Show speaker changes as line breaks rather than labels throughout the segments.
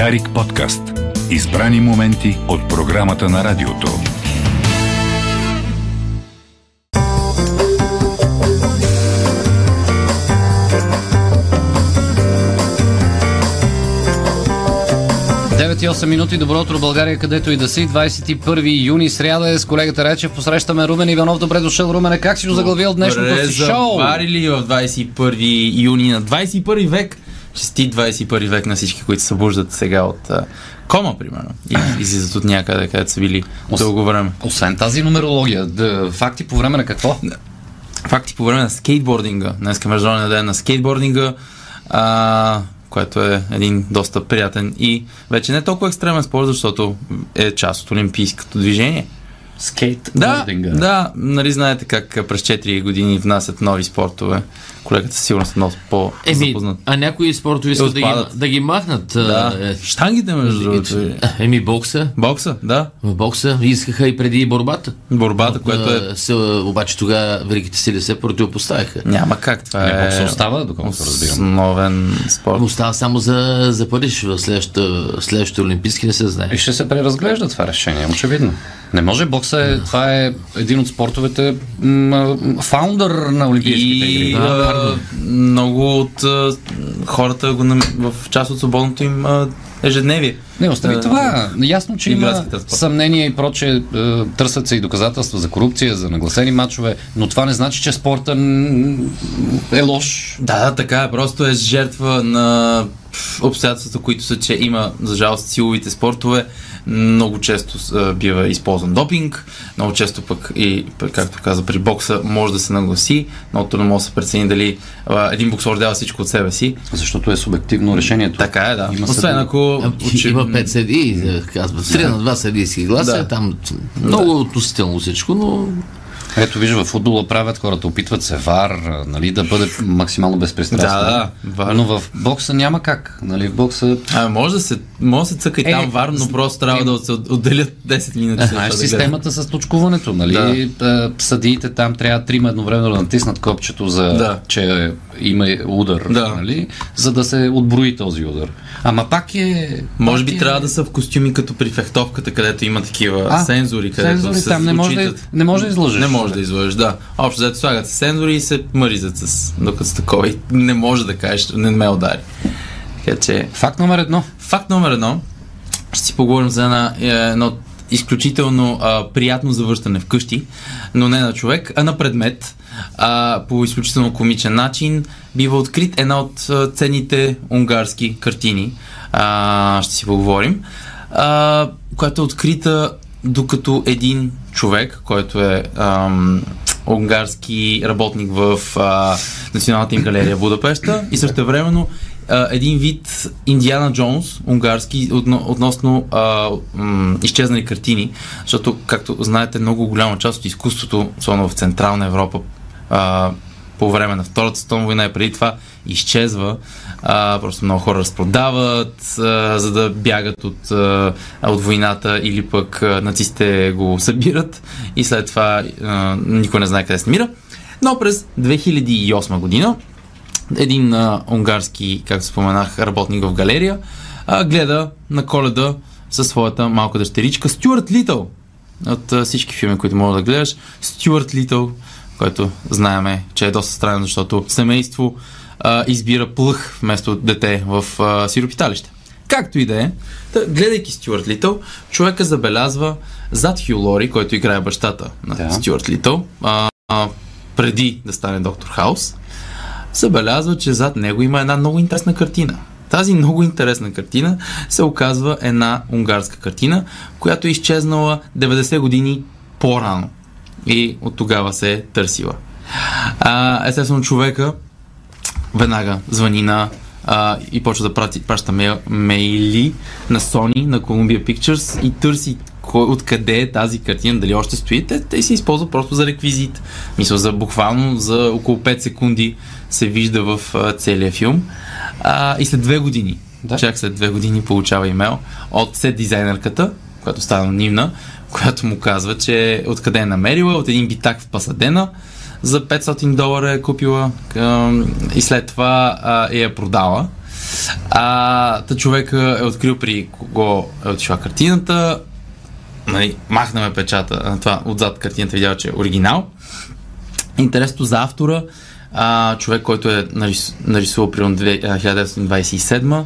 Дарик подкаст. Избрани моменти от програмата на радиото.
Девет и 8 минути. Добро утро, България, където и да си. 21 юни, сряда е с колегата Речев. Посрещаме Румен Иванов. Добре дошъл, Румене. Как си го заглавил днешното си шоу?
Заварили в 21 юни на 21 век. Чести 21 век на всички, които се събуждат сега от а, кома, примерно. И излизат от някъде, където са били дълго време.
Освен тази нумерология, да, факти по време на какво?
Факти по време на скейтбординга. Днес е международен ден на скейтбординга, а, което е един доста приятен и вече не толкова екстремен спорт, защото е част от олимпийското движение. Да,
Скейтбординга.
да, нали знаете как през 4 години внасят нови спортове. Колегата със сигурност е много
Еми,
по-запознат.
а някои спортове искат да ги, да ги махнат.
Да.
е,
Штангите, между другото. е.
Еми, бокса.
Бокса, да.
В бокса искаха и преди борбата.
Борбата, което е...
Се, обаче тогава великите сили се противопоставиха.
Няма как, това
Не,
е...
бокса остава, доколкото разбирам.
Основен спорт.
Остава само за, за Париж. В следващите, следващите олимпийски не се знае.
И ще се преразглежда това решение, очевидно. Не може бокса е, това е един от спортовете фаундър на Олимпийските
И
игри.
а, много от а, хората го в част от свободното им а, ежедневие.
Не, остави
А,
това. Ясно, че има съмнения и проче. е, Търсят се и доказателства за корупция, за нагласени матчове, но това не значи, че спорта е лош.
Да, да, така е. Просто е жертва на обстоятелствата, които са, че има, за жалост, силовите спортове. Много често бива използван допинг, много често пък и, както каза, при бокса може да се нагласи, но трудно може да се прецени дали един боксор дава всичко от себе си.
Защото е субективно решението.
Така е, да.
Има
Освен ако... Очевидно-
Има пет съдии, казват. Три на два съдийски гласа.
Да.
Там много относително всичко, но
Ето виж, в футбола правят хората, опитват се вар, нали, да бъде максимално безпристрастно.
Да, да, вар.
Но в бокса няма как. Нали, в бокса
А, може да се, може да се цъка и
Е,
там вар, но просто трябва да се отделят 10 минути. след
Знаеш
да
системата с точкуването, нали? Да. Съдиите там трябва трима едновременно да натиснат копчето за
Да.
че има удар,
Да.
нали? За да се отброи този удар. Ама пак е...
Може
пак
би
е...
трябва да са в костюми като при фехтовката, където има такива
А,
сензори, където
сензори
се
там не може да- не може да излъжеш.
Не може да излъжеш, да. Общо взето слагат се сензори и се мъризат с докато са такова и не може да кажеш, не ме удари. Така че,
Факт номер едно.
факт номер едно, ще си поговорим за една, е, едно изключително а, приятно завършване вкъщи, но не на човек, а на предмет. А, по изключително комичен начин бива открит една от ценните унгарски картини. А, ще си поговорим. А, която е открита докато един човек, който е ам, унгарски работник в а, Националната им галерия в Будапешта и също времено един вид Индиана Джонс, унгарски, отно, относно а, м, изчезнали картини, защото, както знаете, много голяма част от изкуството, особено в Централна Европа, а, по време на Втората световна война и преди това изчезва. А, просто много хора разпродават, а, за да бягат от, а, от войната или пък а, нацистите го събират и след това а, никой не знае къде се намира. Но през 2008 година един а, унгарски, както споменах, работник в галерия, а, гледа на коледа със своята малка дъщеричка Стюарт Литъл. От а, всички филми, които мога да гледаш, Стюарт Литъл, който знаеме, че е доста странно, защото семейство а, избира плъх вместо дете в а, сиропиталище. Както и да е, гледайки Стюарт Литъл, човека забелязва зад Хю Лори, който играе бащата на
Да.
Стюарт Литъл, а, а, преди да стане доктор Хаус, забелязва, че зад него има една много интересна картина. Тази много интересна картина се оказва една унгарска картина, която е изчезнала 90 години по-рано. И от тогава се е търсила. А, естествено, човека веднага звъни на а, и почва да праща мейл, мейли на Sony, на Columbia Pictures и търси кой, откъде е тази картина, дали още стои. Те, те се използва просто за реквизит. Мисля, за буквално за около 5 секунди се вижда в а, целия филм. А, и след две години,
Да.
чак след две години получава имейл от сет дизайнерката, която става анонимна, която му казва, че откъде е намерила, от един битак в Пасадена, за 500 долара е купила а, и след това а, я е продала. А, та човека е открил при кого е отишла картината, нали, махнаме печата, това отзад картината видял, че е оригинал. Интересното за автора, а, човек, който е нарис, нарисувал при 1927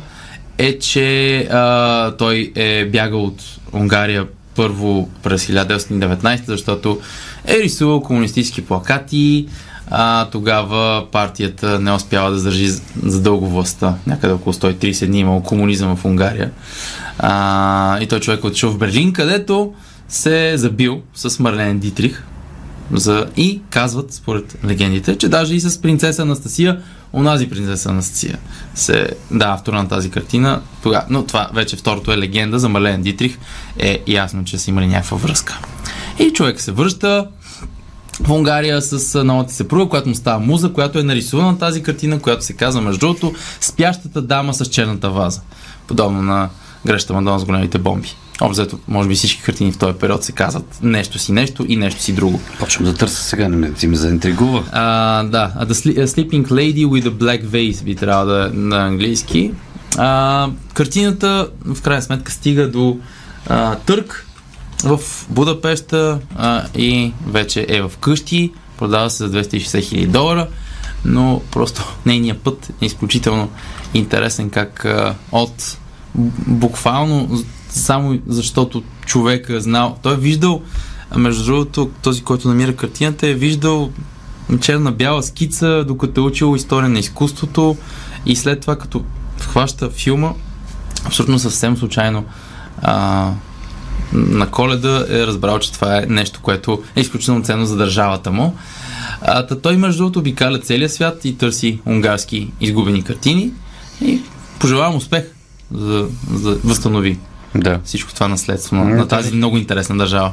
е, че а, той е бягал от Унгария първо през 1919, защото е рисувал комунистически плакати, а, тогава партията не успява да държи за дълго властта. Някъде около 130 дни имало комунизъм в Унгария. А, и той човек отишъл в Берлин, където се е забил с Марлен Дитрих. За... И казват, според легендите, че даже и с принцеса Анастасия, онази принцеса Анастасия, се да, автора на тази картина. Тога... Но това вече второто е легенда за Марлен Дитрих. Е ясно, че са имали някаква връзка. И човек се връща, в Унгария с новата съпруга, която му става муза, която е нарисувана на тази картина, която се казва, между другото, спящата дама с черната ваза. Подобно на греща Мадона с големите бомби. Обзето, може би всички картини в този период се казват нещо си нещо и нещо си друго.
Почвам да търся сега, не ме, ти ме заинтригува.
А, да, the Sleeping Lady with a Black Vase би трябвало да е на английски. А, картината в крайна сметка стига до а, търк в Будапешта а, и вече е в къщи. Продава се за 260 хиляди долара, но просто нейният път е изключително интересен как а, от буквално само защото човек е знал. Той е виждал, между другото, този, който намира картината, е виждал черна-бяла скица, докато е учил история на изкуството и след това, като хваща филма, абсолютно съвсем случайно а, на коледа е разбрал, че това е нещо, което е изключително ценно за държавата му. А, та той, между другото, обикаля целия свят и търси унгарски изгубени картини и пожелавам успех за, за възстанови
да.
всичко това наследство на, на тази много интересна държава.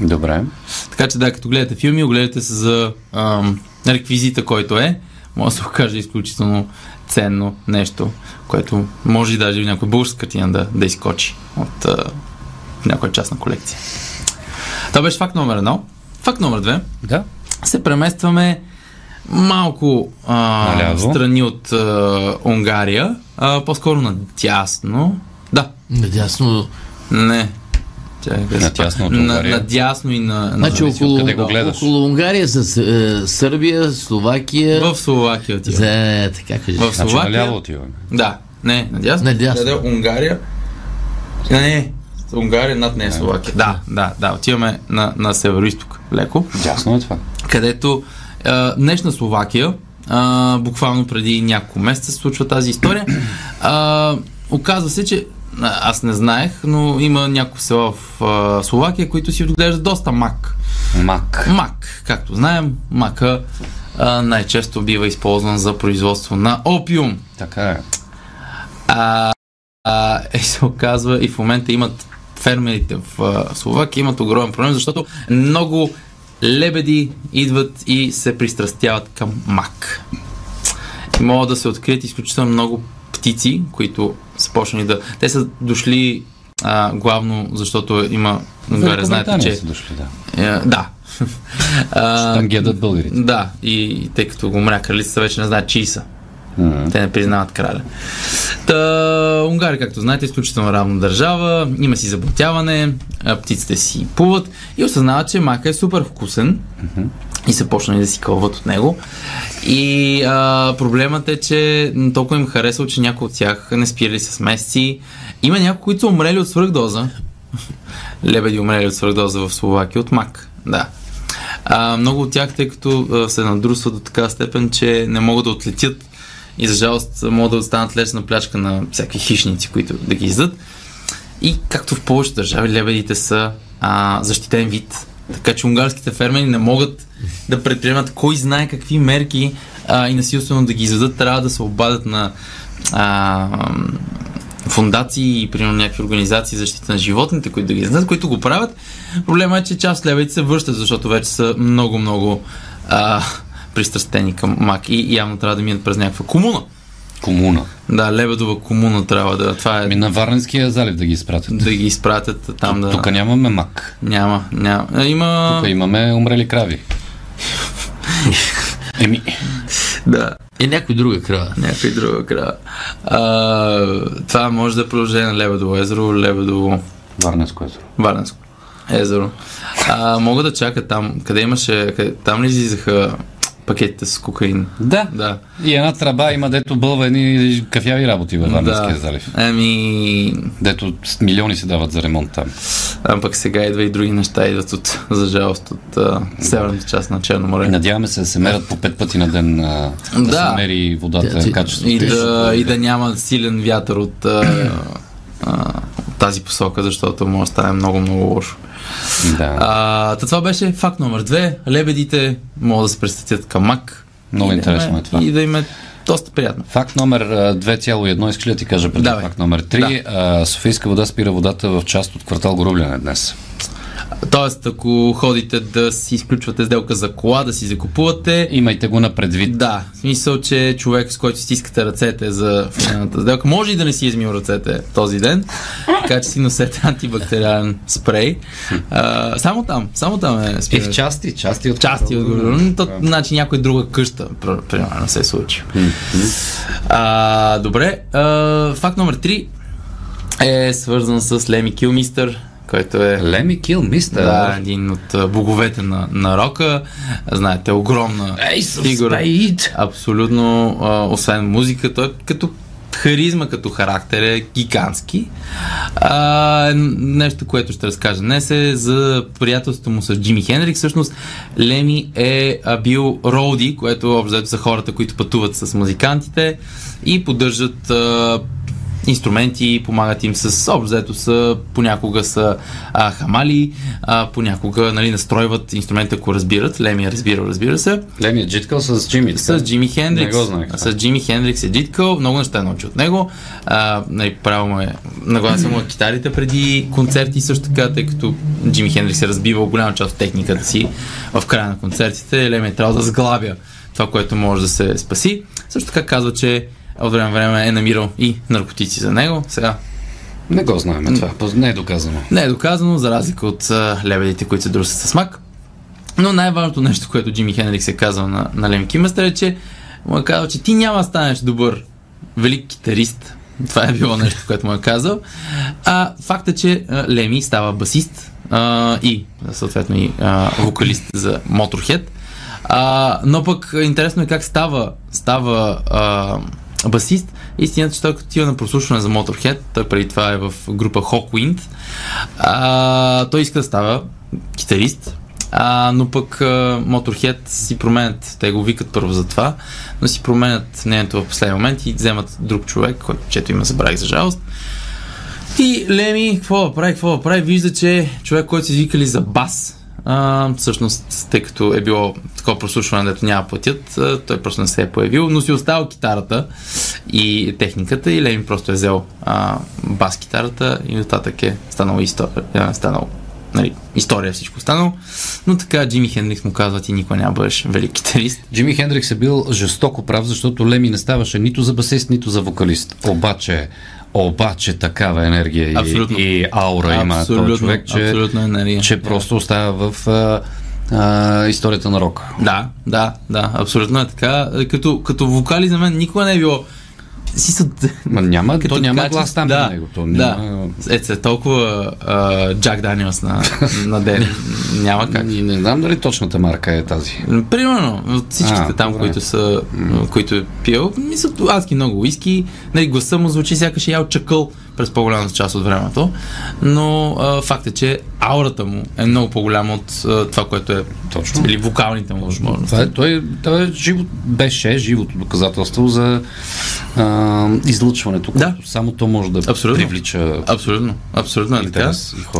Добре.
Така че да, като гледате филми, огледате се за ам, реквизита, който е. Може да се окаже изключително ценно нещо, което може и даже в някоя българска картина да, да изкочи от а, някоя частна колекция. Това беше факт номер едно. Факт номер две.
Да.
Се преместваме малко а,
Наляво.
страни от а, Унгария, а, по-скоро надясно. Да,
Надясно.
не. Чакай?
Надясно от
на, надясно и на... на
Значи около,
къде го гледаш.
около Унгария с е, Сърбия, Словакия.
В Словакия отива.
За, така кажи.
В
Значи
Словакия.
наляво отиваме.
Да, не, надясно.
Надясно.
Къде е Унгария? Не, не, Унгария над нея е Словакия. Да, да, да, отиваме на, на северо-исток леко,
Ясно е това.
където а, днешна Словакия, а, буквално преди няколко месеца се случва тази история. А, оказва се, че аз не знаех, но има някои села в а, Словакия, които си отглеждат доста мак.
Мак.
Мак, както знаем, мака а, най-често бива използван за производство на опиум.
Така е.
А, а, и се оказва и в момента имат фермерите в а, Словакия имат огромен проблем, защото много лебеди идват и се пристрастяват към мак. И могат да се открият изключително много птици, които са почнали да... Те са дошли а, главно, защото има... Унгария, знаете, че...
са дошли, да.
Е, да. А,
Там ги ядат българите.
да, и тъй като го умря кралицата, вече не знаят чии са. Те не признават краля. Та, Унгария, както знаете, е изключително равна държава, има си заблатяване, а, птиците си плуват и осъзнават, че мака е супер вкусен и се почнали да си кълват от него. И а, проблемът е, че толкова им харесал, че някои от тях не спирали с месеци. Има някои, които са умрели от свръхдоза. Лебеди умрели от свръхдоза в Словакия от мак. Да. А, много от тях, тъй като а, се надрусват до така степен, че не могат да отлетят и за жалост могат да останат лесна плячка на всякакви хищници, които да ги издат. И както в повечето държави, лебедите са а, защитен вид. Така че унгарските фермери не могат да предприемат кой знае какви мерки а, и насилствено да ги изведат. Трябва да се обадят на а, фундации и примерно някакви организации за защита на животните, които да ги знаят, които го правят. Проблема е, че част от лебедите се връщат, защото вече са много-много пристрастени към мак и явно трябва да минат през някаква комуна.
Комуна.
Да, лебедова комуна трябва да. Това е
Ми на Варненския залив да ги изпратят.
да ги изпратят там да.
Тук нямаме мак.
Няма, няма. А, Има.
Тук имаме умрели крави. Еми,
Да.
И някой друга крава.
Някой друга крава. А, това може да продължи на Лебедово езеро, Лебедово
Варненско езеро.
Варненско езеро. А, мога да чака там, къде имаше, къде, там ли излизаха пакетите с кокаин?
Да.
Да.
И една траба има, дето бълва едни кафяви работи във Варненския залив.
Еми,
Дето милиони се дават за ремонт там.
а пък сега идва и други неща, идват от, за жалост от а, северната част на Черно море.
Надяваме се да се мерят по пет пъти на ден, а, да,
Да.
се мери водата,
Да,
качеството.
И да, и да няма силен вятър от а, а, тази посока, защото може да стане много, много лошо.
Да.
А, това беше факт номер две. Лебедите могат да се престатят към мак.
Много
да
интересно
им
е това.
И да им е доста приятно.
Факт номер а, 2,1 иска ли да ти кажа преди
Давай.
факт номер 3. А, Софийска вода спира водата в част от квартал Горубляне днес.
Тоест, ако ходите да си изключвате сделка за кола, да си закупувате,
Имайте го на предвид.
Да, в смисъл, че човек, с който си стискате ръцете за финалната сделка, може и да не си е измил ръцете този ден, така че си носете антибактериален спрей. А, само там, само там е
И в части, части от
части от. То, значи някой друга къща, пр- примерно, се е случи. А, добре, а, факт номер 3 е свързан с Леми Килмистър, който е
Леми Кил, мистер.
да, един от боговете на, на рока. Знаете, огромна фигура. Абсолютно, а, освен музика, той като харизма, като характер е гигантски. А, нещо, което ще разкажа днес е за приятелството му с Джими Хендрик. Всъщност, Леми е бил роуди, което общо са хората, които пътуват с музикантите и поддържат а, инструменти, помагат им с общо взето са, понякога са а, хамали, а, понякога нали, настройват инструмента, ако разбират. Леми е разбирал, разбира се.
Леми е джиткал с Джими.
С Джими Хендрикс.
Не го знаех.
С Джими Хендрикс е джиткал, много неща е научил от него. А, нали, правил му е, нагласа му е китарите преди концерти също така, тъй като Джими Хендрикс е разбивал голяма част от техниката си в края на концертите. Леми е трябвало да сглабя това, което може да се спаси. Също така казва, че от време време е намирал и наркотици за него. Сега
Не го знаем това. Не е доказано.
не е доказано, за разлика от лебедите, които се друсят с мак. Но най-важното нещо, което Джими Хенрикс е казал на, на Лем Кимъстър е, че му е казал, че ти няма да станеш добър велик китарист. Това е било нещо, което му е казал. А факт е, че Леми става басист а, и съответно и а, вокалист за Motorhead. А, но пък интересно е как става, става а, басист. Истината, че той като отива на прослушване за Motorhead, той преди това е в група Hawkwind, а, той иска да става китарист, а, но пък а, Motorhead си променят, те го викат първо за това, но си променят мнението в последния момент и вземат друг човек, който чето има забравих за жалост. И Леми, какво да прави, какво да прави, вижда, че човек, който си извикали за бас, а, всъщност, тъй като е било такова прослушване, дето няма платят, той просто не се е появил, но си оставил китарата и техниката и Леми просто е взел а, бас китарата и нататък е станало история, е станало нали, история всичко останало. Но така Джими Хендрикс му казва, ти никога няма бъдеш велик китарист.
Джими Хендрикс е бил жестоко прав, защото Леми не ставаше нито за басист, нито за вокалист. Обаче, обаче такава енергия
Абсолютно.
и, и аура има този човек, че,
енергия.
че просто остава в а, а, историята на рока.
Да, да, да, абсолютно е така. Като, като вокали за мен никога не е било си са...
Ма няма,
Като
то няма
качество-
глас там
да,
него. То
да.
няма...
Е, се толкова Джак Даниелс на, на ден. Няма как.
Не, не знам дали точната марка е тази.
Примерно, от всичките
А,
там,
добре.
които са, които е пил, мисля, адски много уиски. Нали, гласа му звучи сякаш е ял чакъл през по-голямата част от времето, но а, факт е, че аурата му е много по-голяма от а, това, което е
Точно.
или вокалните му възможности.
Това е, той, той е живо, беше живото доказателство за а, излъчването,
Да.
което само то може да
Абсолютно.
привлича
Абсолютно, абсолютно е така.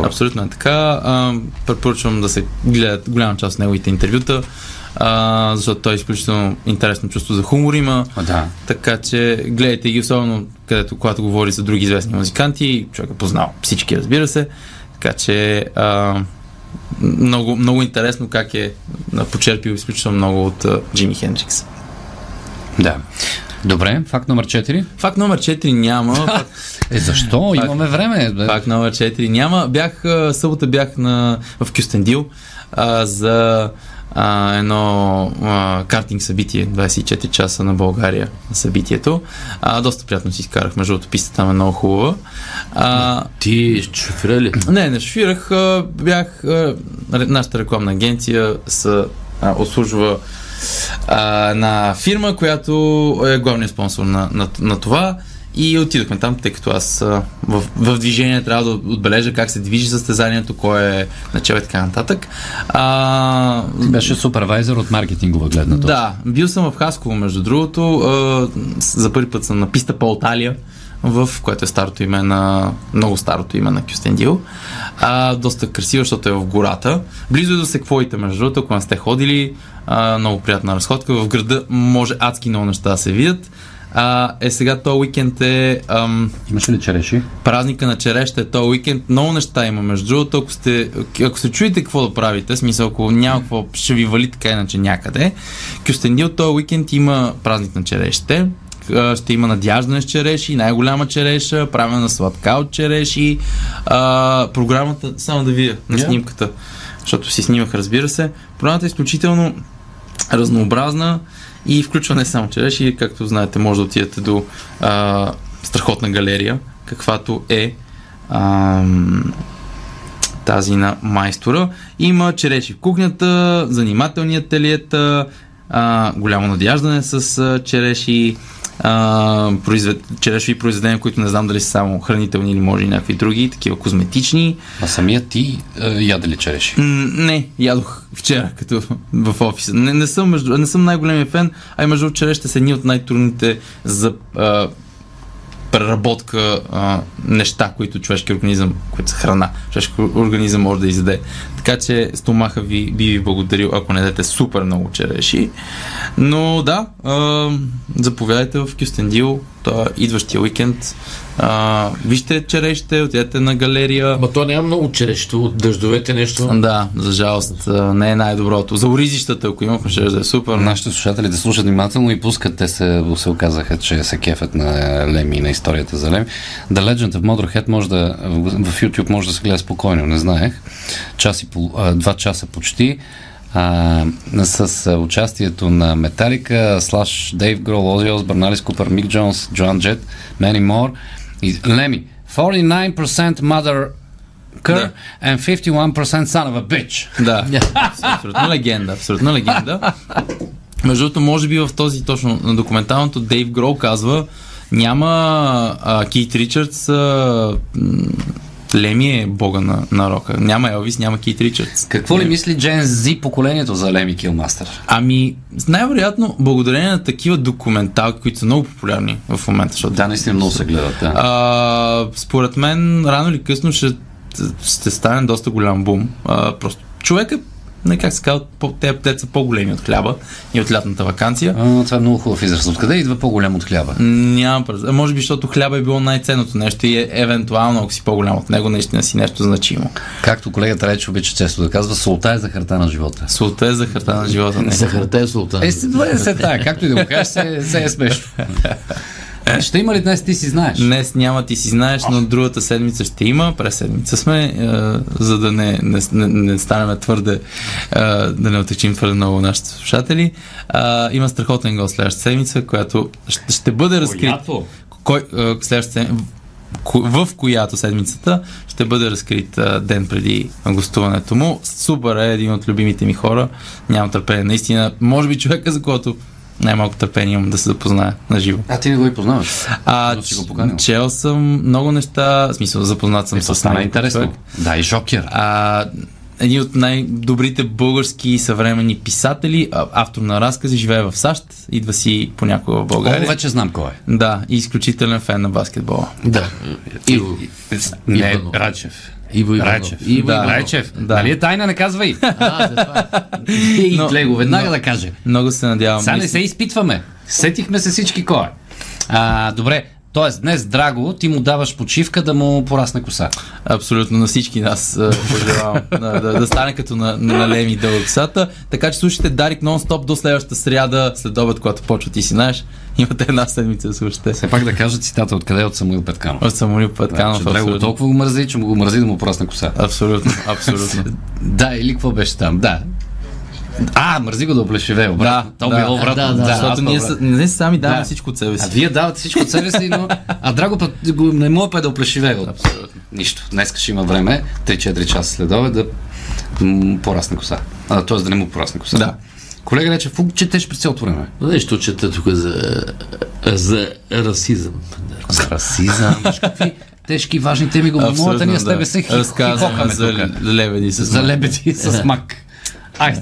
Абсолютно е така. А, препоръчвам да се гледат голяма част от неговите интервюта, а, защото той е изключително интересно чувство за хумор има.
Да.
Така че гледайте ги, особено където, когато говори за други известни музиканти. Човек е познал всички, разбира се. Така че а, много, много интересно как е почерпил изключително много от а, Джими Хендрикс.
да. Добре, факт номер 4.
Факт номер 4 няма. Факт,
Е, защо?
Факт.
Имаме време. Бе.
факт номер 4 няма. Бях, събота бях на, в Кюстендил а, за а, едно а, картинг събитие, 24 часа на България на събитието. А, доста приятно си изкарах, между другото пистата там е много хубава. А,
Ти шофира ли?
не, не шофирах, а, бях, а, нашата рекламна агенция са, а, обслужва а, една фирма, която е главният спонсор на, на, на това. И отидохме там, тъй като аз в, в движение трябва да отбележа как се движи състезанието, кой е начал и така нататък. А,
Беше супервайзер от маркетингова гледна точка.
да, бил съм в Хасково, между другото. А, за първи път съм на писта по Алталия, в което е старото име на... много старото име на Кюстендил. А, доста красиво, защото е в гората. Близо е до секвоите, между другото, ако не сте ходили. А, много приятна разходка. В града може адски много неща да се видят. А, е сега този уикенд е ам,
Имаш ли череши?
празника на череща е този уикенд. Много неща има, между другото. Ако, сте, ако се чуете какво да правите, смисъл, ако няма какво, ще ви вали така иначе някъде. Кюстендил този уикенд има празник на черешите. Ще има надяждане с череши, най-голяма череша, правена на сладка от череши. А, програмата, само да видя на
Yeah.
снимката, защото си снимах, разбира се. Програмата е изключително разнообразна и включва не само череши, както знаете, може да отидете до а, страхотна галерия, каквато е ам, тази на майстора. Има череши в кухнята, занимателни ателиета, а, голямо надяждане с а, череши, а, произвед... черешови произведения, които не знам дали са само хранителни или може и някакви други, такива козметични.
А самия ти е, яде ли череши?
М, не, ядох вчера, като в офиса. Не, не, съм, между, не съм най-големия фен, а и между черешите са едни от най-трудните за а, преработка а, неща, които човешки организъм, които са храна, човешки организъм може да изяде. Така че стомаха ви би ви благодарил, ако не дадете супер много череши. Но да, а, заповядайте в Кюстендил, това идващия уикенд. А, вижте черешите, отидете на галерия.
Ма то няма много черещо от дъждовете нещо.
Да, за жалост не е най-доброто. За оризищата, ако имахме, ще да е супер.
Нашите слушатели да слушат внимателно и пускат. Те се, се оказаха, че се кефят на Леми и на историята за Леми. The Legend of Motorhead може да, в в YouTube може да се гледа спокойно, не знаех. Час и два часа почти. А, с участието на Металика, Слаш, Дейв Грол, Ози Осбърн, Алис Купер, Мик Джонс, Джоан Джет, Мани Мор и Леми. 49% mother Cur and 51% son of a bitch.
Да, абсолютно легенда, абсолютно легенда. Между другото, може би в този точно на документалното Дейв Грол казва няма а, Кит Ричардс а, Леми е бога на, на рока. Няма Елвис, няма Кит Ричардс.
Какво ли мисли Джен Зи поколението за Леми Килмастър?
Ами, най-вероятно, благодарение на такива документалки, които са много популярни в момента, защото
Да, наистина много се гледат. Да.
А, според мен, рано или късно ще, ще стане доста голям бум. А, просто човек е, не как се казва, те, те са по-големи от хляба и от лятната вакансия.
А, това е много хубав израз. Откъде идва по-голям от хляба?
Няма през... Може би, защото хляба е било най-ценното нещо и е, евентуално, ако си по-голям от него, наистина си нещо значимо.
Както колегата Реч обича често да казва, солта е захарта на живота.
Солта е захарта на живота. Не.
Захарта е султан.
Е, е се така, както и да го кажеш, се, се е смешно. Е, Ще има ли днес, ти си знаеш?
Днес няма, ти си знаеш, но другата седмица ще има. През седмица сме, е, за да не, не, не, не станем твърде, е, да не отечим твърде много нашите слушатели. Е, има страхотен гост следващата седмица, която ще, ще бъде разкрит.
Която?
Кой, е, следващата седмица, в която седмицата ще бъде разкрит а, ден преди гостуването му. Супер е един от любимите ми хора. Нямам търпение. Наистина, може би човека, за който най-малко търпение имам да се запозная на живо.
А ти не го и познаваш.
А,
си го поканил.
чел съм много неща, в смисъл запознат съм
Е,
с него
интересно. Да, и Жокер.
А, един от най-добрите български съвременни писатели, автор на разкази, живее в САЩ, идва си понякога в
О,
България.
вече знам кой е.
Да, и изключителен фен на баскетбола.
Да. Иво.
Не. Рачев.
Иво Иванов.
Рачев.
Иво
Да.
Иванов.
Рачев.
Да.
Нали е тайна, не казвай.
А, за това.
И
Но-
гледай го веднага
но-
да каже.
Много се надявам.
Сега не се изпитваме. Сетихме се всички кой е. А, добре, Тоест, днес, Драго, ти му даваш почивка да му порасне коса.
Абсолютно на всички нас пожелавам да, да, да стане като на, на, на Леми дълъг косата. Така че слушайте Дарик нон-стоп до следващата сряда, след обед, когато почва ти си знаеш. Имате една седмица да слушате.
Все пак да кажа цитата откъде е от Самуил Петканов.
От Самуил Петканов.
Че Драго толкова го мързи, че му го мързи да му порасне коса.
Абсолютно, абсолютно.
Да, или какво беше там? Да. А, мързи го да оплешивее.
Да,
то
да.
било обратно.
Да, да,
Защото ние,
обратно.
са- ние сами даваме
Да.
всичко от себе
А
си.
вие давате всичко от себе си, но... А Драго път го, не мога път да оплешивее от
Абсолютно.
нищо. Днес ще има време, 3-4 часа след обед, да порасне коса. А, т.е. да не му порасне коса.
Да.
Колега рече, фук, четеш през цялото време.
Нещо чета тук за, за расизъм.
За расизъм. Тежки, важни теми го. Моята ние с тебе се хи-
Разказваме
хихокаме
за лебеди с
За лебеди с мак. Айде.